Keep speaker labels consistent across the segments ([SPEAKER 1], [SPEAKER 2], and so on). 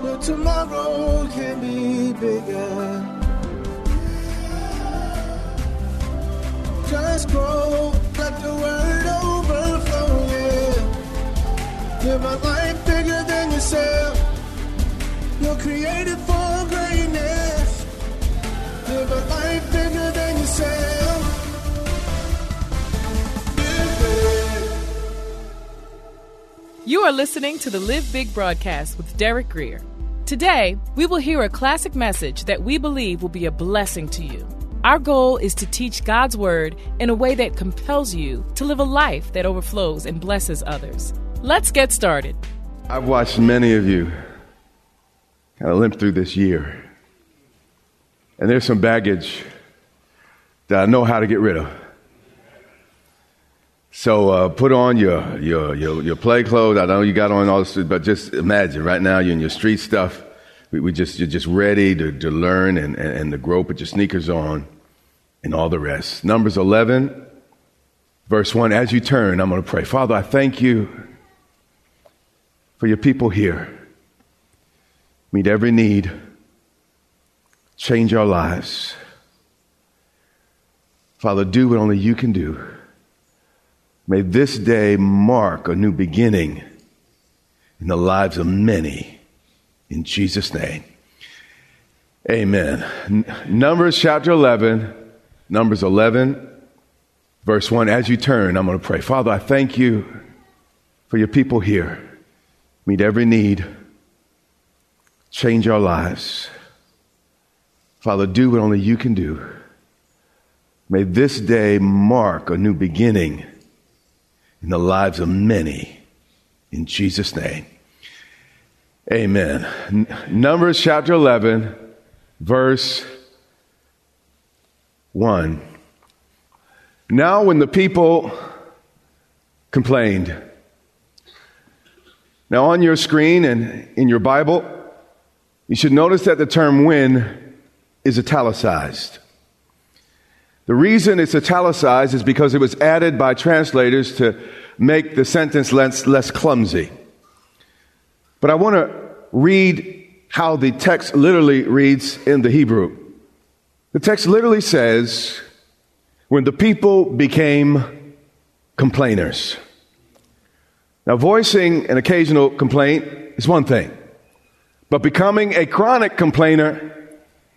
[SPEAKER 1] But tomorrow can be bigger. Just grow, let the word overflow, yeah. Live a life bigger than yourself. You're created for greatness. Live a life bigger than yourself.
[SPEAKER 2] You are listening to the Live Big broadcast with Derek Grier. Today, we will hear a classic message that we believe will be a blessing to you. Our goal is to teach God's Word in a way that compels you to live a life that overflows and blesses others. Let's get started.
[SPEAKER 3] I've watched many of you kind of limp through this year. And there's some baggage that I know how to get rid of. So uh, put on your, your, your, your play clothes. I know you got on all this, but just imagine right now you're in your street stuff. We, we just, you're just ready to, to learn and, and, and to grow, put your sneakers on and all the rest. Numbers 11, verse 1. As you turn, I'm going to pray. Father, I thank you for your people here. Meet every need, change our lives. Father, do what only you can do. May this day mark a new beginning in the lives of many. In Jesus' name. Amen. N- Numbers chapter 11, Numbers 11, verse 1. As you turn, I'm going to pray. Father, I thank you for your people here. Meet every need, change our lives. Father, do what only you can do. May this day mark a new beginning in the lives of many. In Jesus' name. Amen. N- Numbers chapter 11, verse 1. Now, when the people complained, now on your screen and in your Bible, you should notice that the term when is italicized. The reason it's italicized is because it was added by translators to make the sentence less, less clumsy. But I want to read how the text literally reads in the Hebrew. The text literally says, when the people became complainers. Now, voicing an occasional complaint is one thing, but becoming a chronic complainer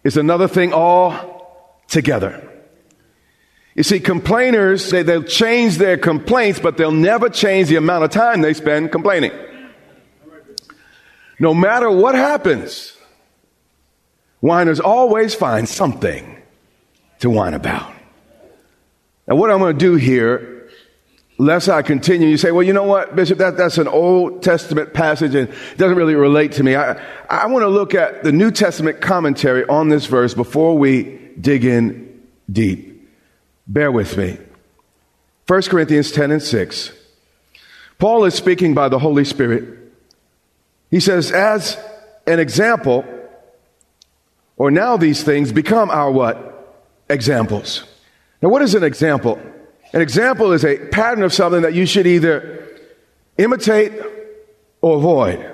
[SPEAKER 3] is another thing altogether. You see, complainers, they, they'll change their complaints, but they'll never change the amount of time they spend complaining. No matter what happens, whiners always find something to whine about. Now, what I'm going to do here, lest I continue, you say, well, you know what, Bishop, that, that's an Old Testament passage and it doesn't really relate to me. I, I want to look at the New Testament commentary on this verse before we dig in deep. Bear with me. 1 Corinthians 10 and 6. Paul is speaking by the Holy Spirit. He says, as an example, or now these things become our what? Examples. Now, what is an example? An example is a pattern of something that you should either imitate or avoid.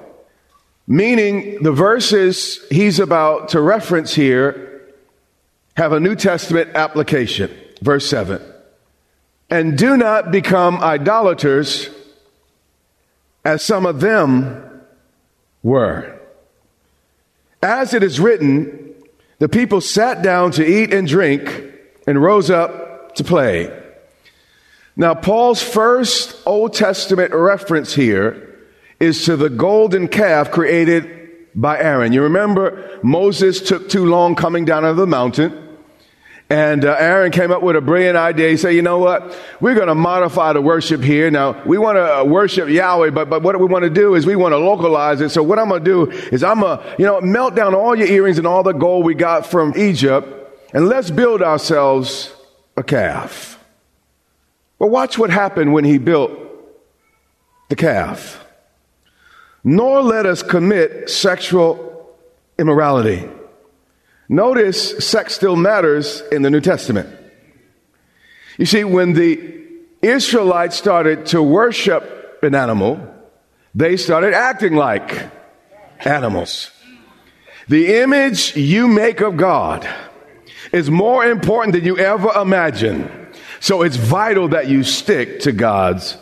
[SPEAKER 3] Meaning, the verses he's about to reference here have a New Testament application. Verse 7. And do not become idolaters as some of them were. As it is written, the people sat down to eat and drink and rose up to play. Now, Paul's first Old Testament reference here is to the golden calf created by Aaron. You remember Moses took too long coming down out of the mountain, And uh, Aaron came up with a brilliant idea. He said, you know what? We're going to modify the worship here. Now, we want to uh, worship Yahweh, but, but what we want to do is we want to localize it. So what I'm going to do is I'm going to, you know, melt down all your earrings and all the gold we got from Egypt and let's build ourselves a calf. But watch what happened when he built the calf. Nor let us commit sexual immorality. Notice sex still matters in the New Testament. You see, when the Israelites started to worship an animal, they started acting like animals. The image you make of God is more important than you ever imagine. So it's vital that you stick to God's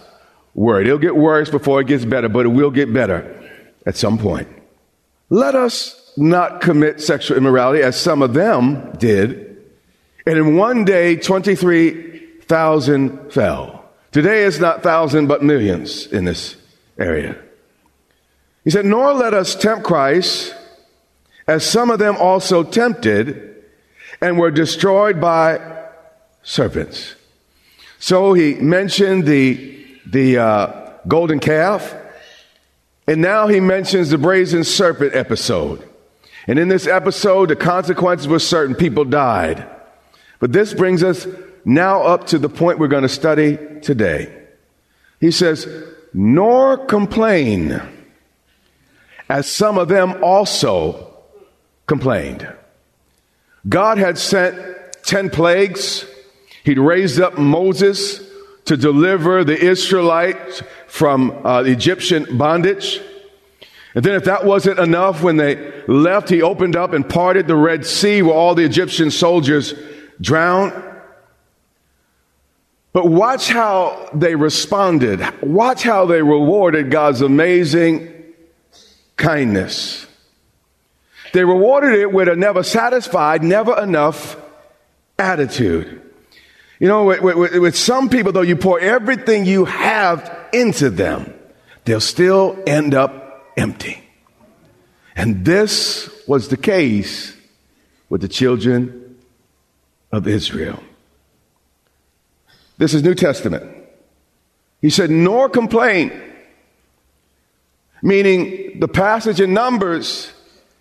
[SPEAKER 3] word. It'll get worse before it gets better, but it will get better at some point. Let us not commit sexual immorality as some of them did. And in one day, 23,000 fell. Today it's not thousand, but millions in this area. He said, Nor let us tempt Christ, as some of them also tempted and were destroyed by serpents. So he mentioned the, the uh, golden calf, and now he mentions the brazen serpent episode. And in this episode, the consequences were certain. People died. But this brings us now up to the point we're going to study today. He says, nor complain, as some of them also complained. God had sent 10 plagues. He'd raised up Moses to deliver the Israelites from uh, Egyptian bondage. And then, if that wasn't enough, when they left, he opened up and parted the Red Sea where all the Egyptian soldiers drowned. But watch how they responded. Watch how they rewarded God's amazing kindness. They rewarded it with a never satisfied, never enough attitude. You know, with, with, with, some people, though, you pour everything you have into them, they'll still end up empty. And this was the case with the children of Israel. This is New Testament. He said, nor complain, meaning the passage in Numbers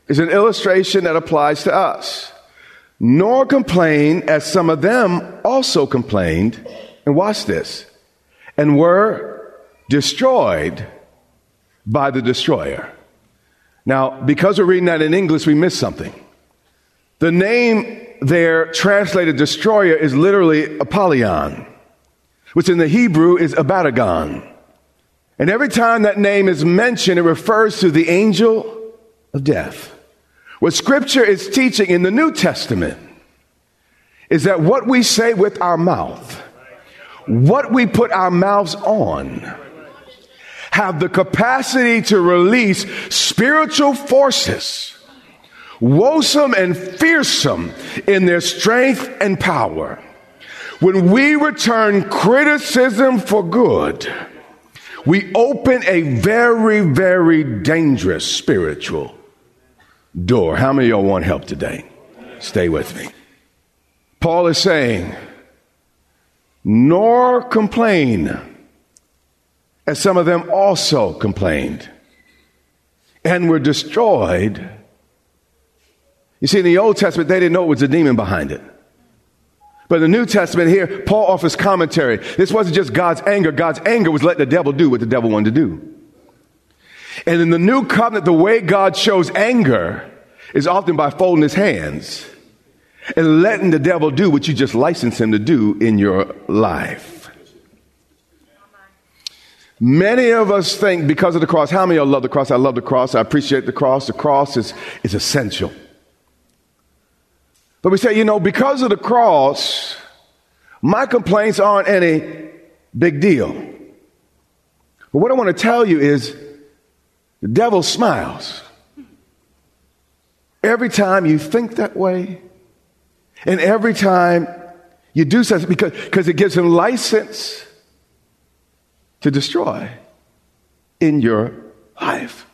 [SPEAKER 3] is an illustration that applies to us. Nor complain as some of them also complained, and watch this, and were destroyed by the destroyer. Now, because we're reading that in English, we miss something. The name there, translated destroyer, is literally Apollyon, which in the Hebrew is Abaddon. And every time that name is mentioned, it refers to the angel of death. What scripture is teaching in the New Testament is that what we say with our mouth, what we put our mouths on, have the capacity to release spiritual forces, woesome and fearsome in their strength and power. When we return criticism for good, we open a very, very dangerous spiritual door. How many of y'all want help today? Stay with me. Paul is saying, nor complain as some of them also complained and were destroyed. You see, in the Old Testament, they didn't know it was a demon behind it. But in the New Testament here, Paul offers commentary. This wasn't just God's anger. God's anger was letting the devil do what the devil wanted to do. And in the new covenant, the way God shows anger is often by folding his hands and letting the devil do what you just licensed him to do in your life. Many of us think because of the cross, how many of you love the cross? I love the cross. I appreciate the cross. The cross is, is essential. But we say, you know, because of the cross, my complaints aren't any big deal. But what I want to tell you is the devil smiles. Every time you think that way, and every time you do something, because, because it gives him license to destroy in your life.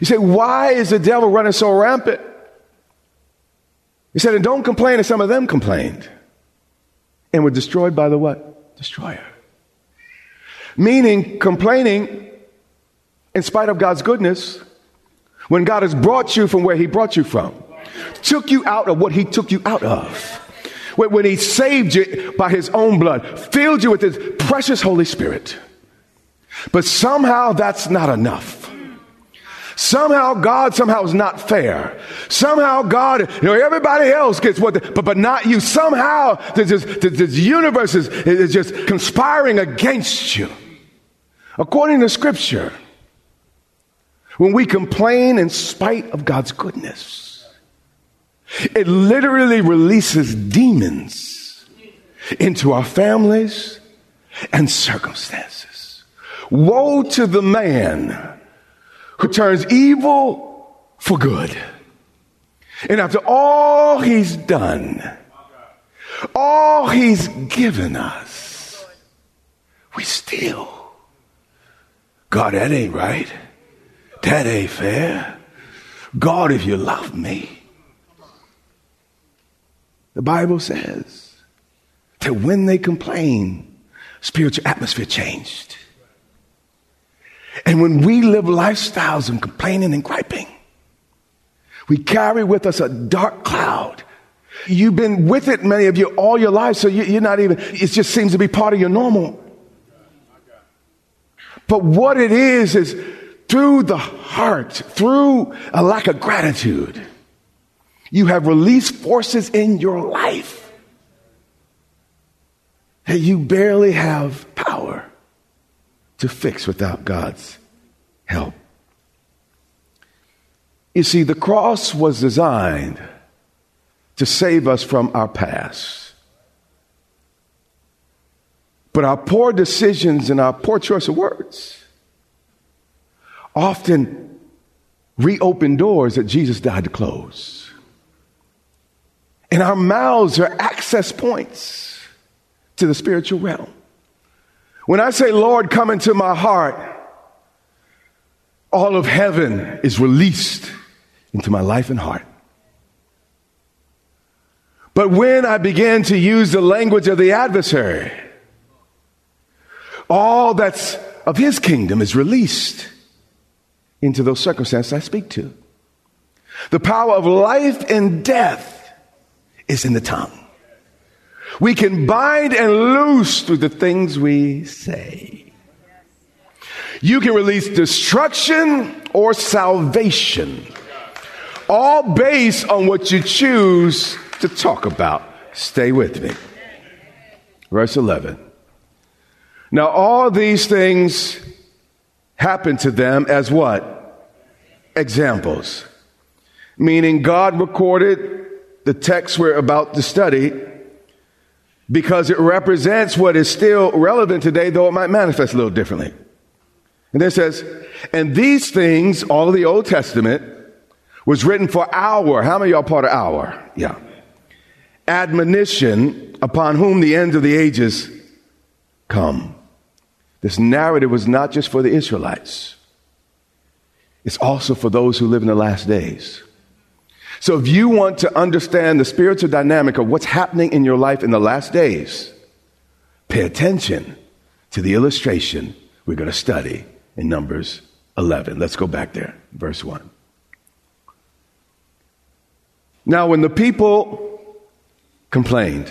[SPEAKER 3] You say, why is the devil running so rampant? He said, and don't complain as some of them complained. and were destroyed by the what? Destroyer. Meaning, complaining, in spite of God's goodness, when God has brought you from where He brought you from, took you out of what He took you out of. When He saved you by His own blood, filled you with His precious Holy Spirit. But somehow that's not enough. Somehow God somehow is not fair. Somehow God, you know, everybody else gets what, but, but not you. Somehow this, this universe is, is just conspiring against you. According to scripture, when we complain in spite of God's goodness, it literally releases demons into our families and circumstances. Woe to the man who turns evil for good. And after all he's done, all he's given us, we still, God, that ain't right. That ain't fair. God, if you love me, the Bible says that when they complain, spiritual atmosphere changed. And when we live lifestyles of complaining and griping, we carry with us a dark cloud. You've been with it, many of you, all your life, so you, are not even, it just seems to be part of your normal. But what it is, is through the heart, through a lack of gratitude, you have released forces in your life that you barely have power to fix without God's help. You see, the cross was designed to save us from our past. But our poor decisions and our poor choice of words often reopen doors that Jesus died to close. And our mouths are access points to the spiritual realm. When I say, Lord, come into my heart, all of heaven is released into my life and heart. But when I begin to use the language of the adversary, all that's of his kingdom is released into those circumstances I speak to. The power of life and death is in the tongue. We can bind and loose through the things we say. You can release destruction or salvation, all based on what you choose to talk about. Stay with me. Verse 11. Now, all these things happen to them as what? Examples. Meaning, God recorded the text we're about to study because it represents what is still relevant today, though it might manifest a little differently. And then it says, and these things, all of the Old Testament, was written for our, how many y'all part of our? Yeah. Admonition upon whom the end of the ages come. This narrative was not just for the Israelites. It's also for those who live in the last days. So if you want to understand the spiritual dynamic of what's happening in your life in the last days, pay attention to the illustration we're going to study in Numbers 11. Let's go back there, verse 1. Now, when the people complained,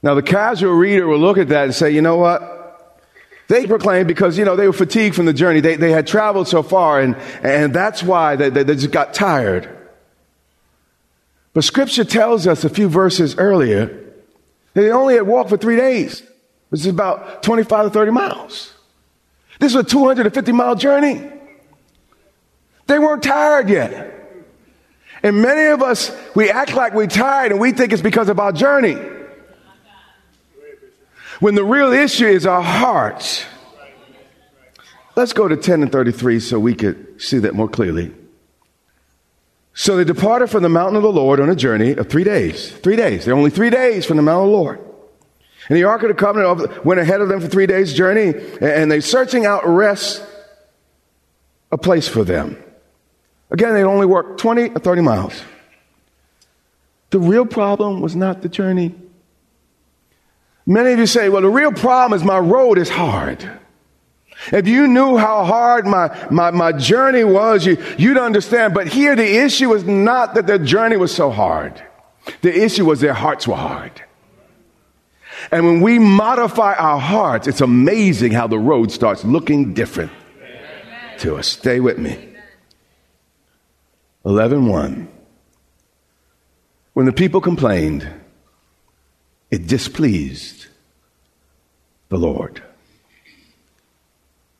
[SPEAKER 3] now the casual reader will look at that and say, you know what? They proclaimed because, you know, they were fatigued from the journey. They, they had traveled so far, and, and that's why they, they, they just got tired. But scripture tells us a few verses earlier that they only had walked for three days, which is about 25 to 30 miles. This was a 250 mile journey. They weren't tired yet. And many of us, we act like we're tired and we think it's because of our journey. When the real issue is our hearts. Let's go to 10 and 33 so we could see that more clearly. So they departed from the mountain of the Lord on a journey of three days. Three days. They're only three days from the mountain of the Lord. And the Ark of the Covenant went ahead of them for three days' journey, and they searching out rest, a place for them. Again, they only worked 20 or 30 miles. The real problem was not the journey. Many of you say, well, the real problem is my road is hard. If you knew how hard my, my, my journey was, you, you'd understand. But here the issue is not that their journey was so hard. The issue was their hearts were hard. And when we modify our hearts, it's amazing how the road starts looking different to us. Stay with me. 11.1. When the people complained, it displeased the Lord.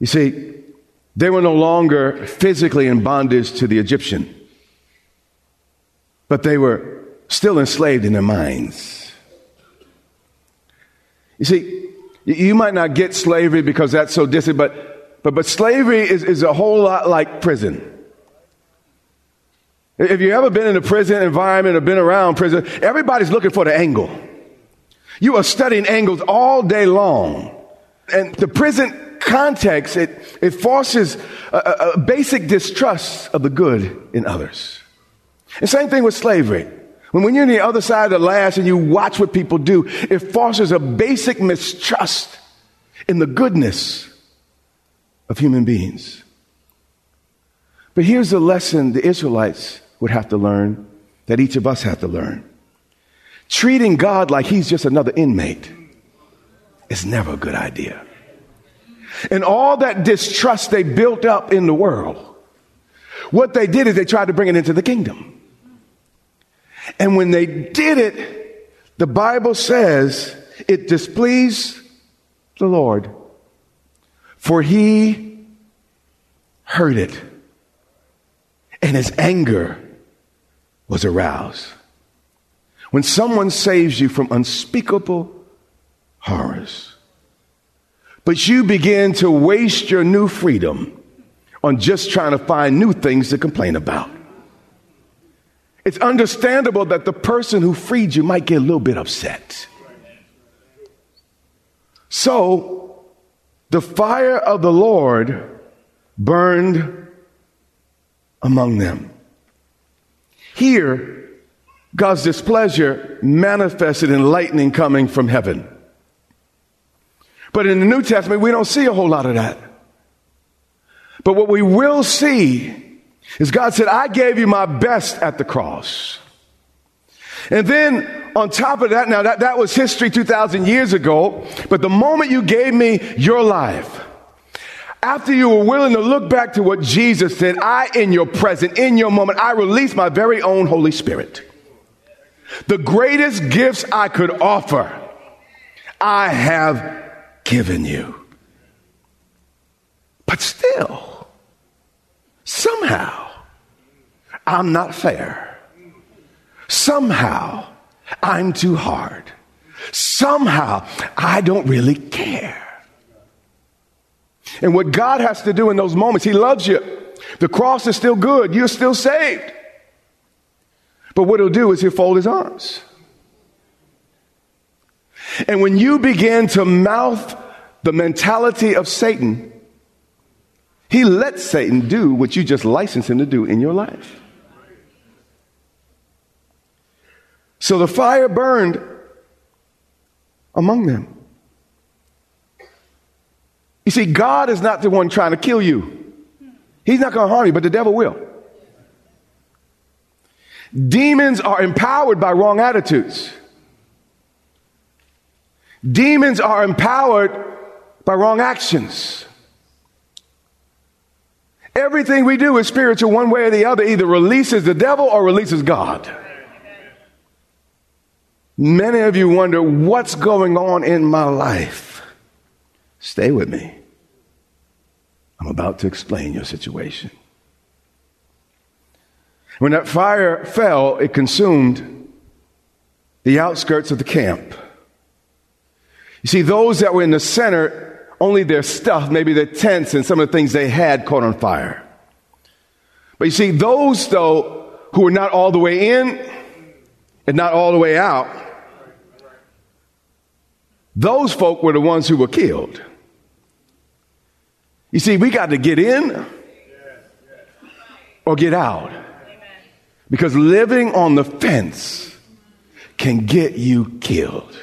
[SPEAKER 3] You see, they were no longer physically in bondage to the Egyptian, but they were still enslaved in their minds. You see, you might not get slavery because that's so distant, but, but, but slavery is, is a whole lot like prison. If you've ever been in a prison environment or been around prison, everybody's looking for the angle. You are studying angles all day long. And the prison context, it, it forces a, a, basic distrust of the good in others. And same thing with slavery. When, when you're on the other side of the lash and you watch what people do, it fosters a basic mistrust in the goodness of human beings. But here's the lesson the Israelites would have to learn, that each of us have to learn. Treating God like he's just another inmate is never a good idea. And all that distrust they built up in the world, what they did is they tried to bring it into the kingdom. And when they did it, the Bible says it displeased the Lord, for he heard it, and his anger was aroused. When someone saves you from unspeakable horrors, but you begin to waste your new freedom on just trying to find new things to complain about. It's understandable that the person who freed you might get a little bit upset. So, the fire of the Lord burned among them. Here, God's displeasure manifested in lightning coming from heaven. But in the New Testament, we don't see a whole lot of that. But what we will see is God said, I gave you my best at the cross. And then on top of that, now that, that was history 2,000 years ago, but the moment you gave me your life, after you were willing to look back to what Jesus said, I, in your present, in your moment, I release my very own Holy Spirit. The greatest gifts I could offer, I have given you. But still, somehow, I'm not fair. Somehow, I'm too hard. Somehow, I don't really care. And what God has to do in those moments, He loves you. The cross is still good. You're still saved. But what He'll do is He'll fold His arms. And when you begin to mouth the mentality of Satan, he lets Satan do what you just licensed him to do in your life. So the fire burned among them. You see, God is not the one trying to kill you. He's not going to harm you, but the devil will. Demons are empowered by wrong attitudes. Demons are empowered by wrong actions. Everything we do is spiritual one way or the other, either releases the devil or releases God. Many of you wonder what's going on in my life. Stay with me. I'm about to explain your situation. When that fire fell, it consumed the outskirts of the camp. You see, those that were in the center, only their stuff, maybe their tents and some of the things they had caught on fire. But you see, those though who were not all the way in and not all the way out, those folk were the ones who were killed. You see, we got to get in or get out. Because living on the fence can get you killed.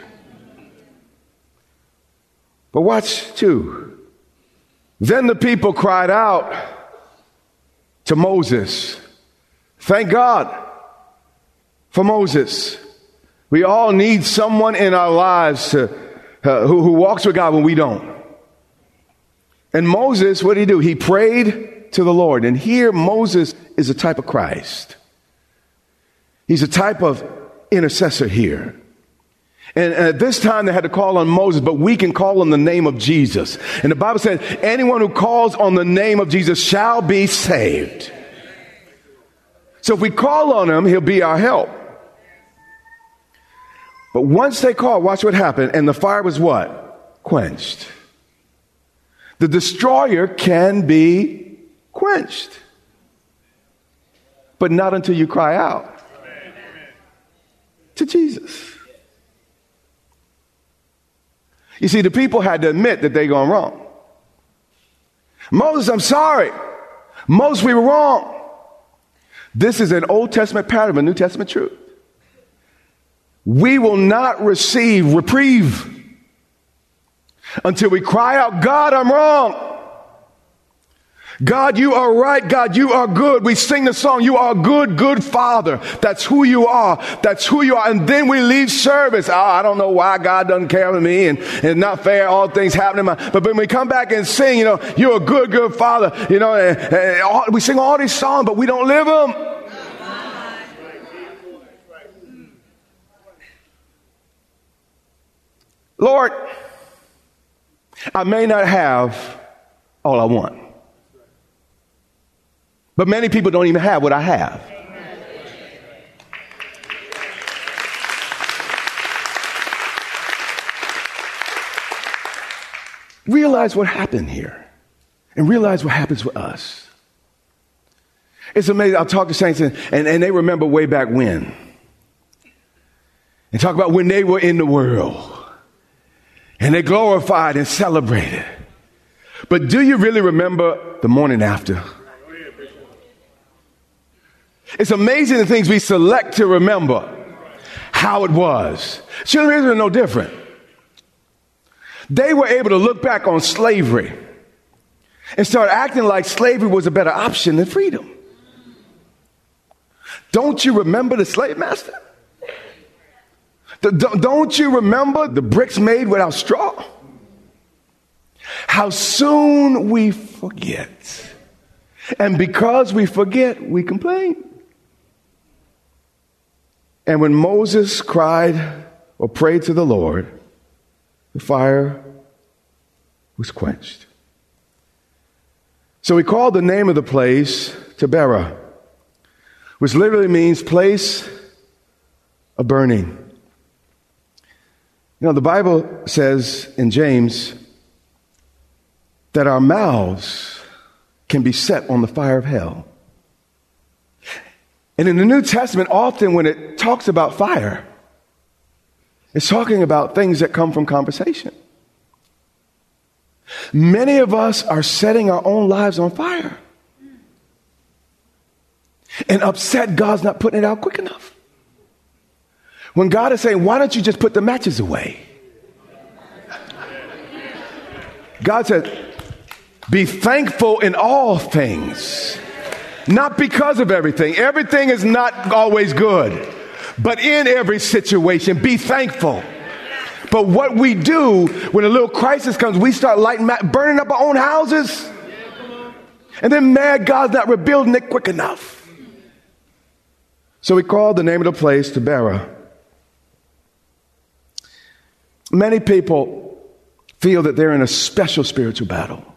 [SPEAKER 3] But watch two. Then the people cried out to Moses. Thank God for Moses. We all need someone in our lives to, uh, who, who walks with God when we don't. And Moses, what did he do? He prayed to the Lord. And here, Moses is a type of Christ. He's a type of intercessor here. And at this time, they had to call on Moses, but we can call on the name of Jesus. And the Bible says, anyone who calls on the name of Jesus shall be saved. So if we call on him, he'll be our help. But once they called, watch what happened. And the fire was what? Quenched. The destroyer can be quenched. But not until you cry out to Jesus. You see, the people had to admit that they gone wrong. Moses, I'm sorry. Moses, we were wrong. This is an Old Testament pattern a New Testament truth. We will not receive reprieve until we cry out, God, I'm wrong. God, you are right. God, you are good. We sing the song, You are good, good Father. That's who you are. That's who you are. And then we leave service. Oh, I don't know why God doesn't care for me and, it's not fair. All things happen. But when we come back and sing, you know, you're a good, good Father, you know, and, and all, we sing all these songs, but we don't live them. Lord, I may not have all I want. But many people don't even have what I have. Realize what happened here and realize what happens with us. It's amazing. I'll talk to saints and, and, and they remember way back when. And talk about when they were in the world. And they glorified and celebrated. But do you really remember the morning after? It's amazing the things we select to remember how it was. Children of Israel are no different. They were able to look back on slavery and start acting like slavery was a better option than freedom. Don't you remember the slave master? Don't you remember the bricks made without straw? How soon we forget. And because we forget, we complain. And when Moses cried or prayed to the Lord, the fire was quenched. So he called the name of the place Taberah, which literally means place of burning. You know, the Bible says in James that our mouths can be set on the fire of hell. And in the New Testament, often when it talks about fire, it's talking about things that come from conversation. Many of us are setting our own lives on fire and upset God's not putting it out quick enough. When God is saying, Why don't you just put the matches away? God said, Be thankful in all things. Not because of everything. Everything is not always good. But in every situation, be thankful. But what we do when a little crisis comes, we start lighting, burning up our own houses. And then mad God's not rebuilding it quick enough. So we called the name of the place Taberah. Many people feel that they're in a special spiritual battle.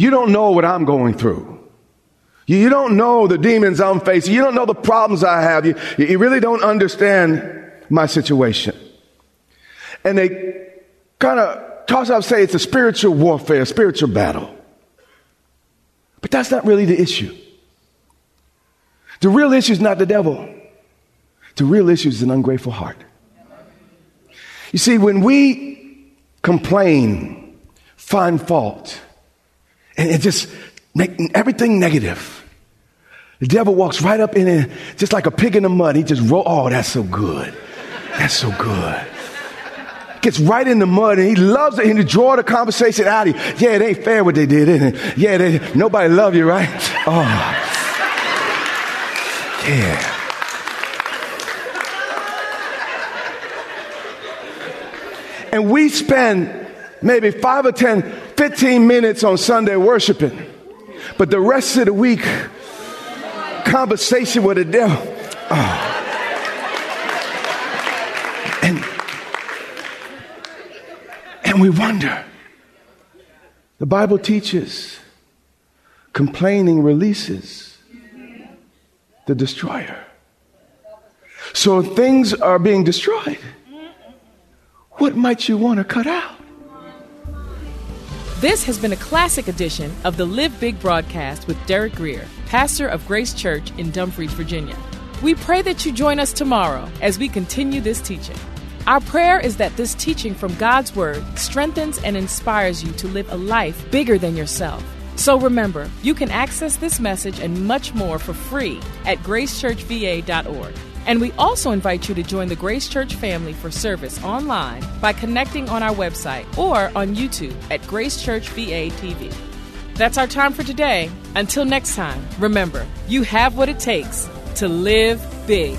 [SPEAKER 3] You don't know what I'm going through. You, you don't know the demons I'm facing. You don't know the problems I have. You, you really don't understand my situation. And they kind of toss out, say it's a spiritual warfare, a spiritual battle. But that's not really the issue. The real issue is not the devil. The real issue is an ungrateful heart. You see, when we complain, find fault, and it just make everything negative. The devil walks right up in it, just like a pig in the mud. He just roll. Oh, that's so good. That's so good. gets right in the mud and he loves it and he draw the conversation out. of you. yeah, it ain't fair what they did, isn't it? Yeah, they, nobody love you, right? Oh. Yeah. And we spend maybe five or 10, 15 minutes on Sunday worshiping. But the rest of the week, conversation with the devil. Oh. And, and we wonder. The Bible teaches complaining releases the destroyer. So if things are being destroyed, what might you want to cut out?
[SPEAKER 2] This has been a classic edition of the Live Big broadcast with Derek Grier, pastor of Grace Church in Dumfries, Virginia. We pray that you join us tomorrow as we continue this teaching. Our prayer is that this teaching from God's Word strengthens and inspires you to live a life bigger than yourself. So remember, you can access this message and much more for free at gracechurchva.org. And we also invite you to join the Grace Church family for service online by connecting on our website or on YouTube at Grace Church VA TV. That's our time for today. Until next time, remember, you have what it takes to live big.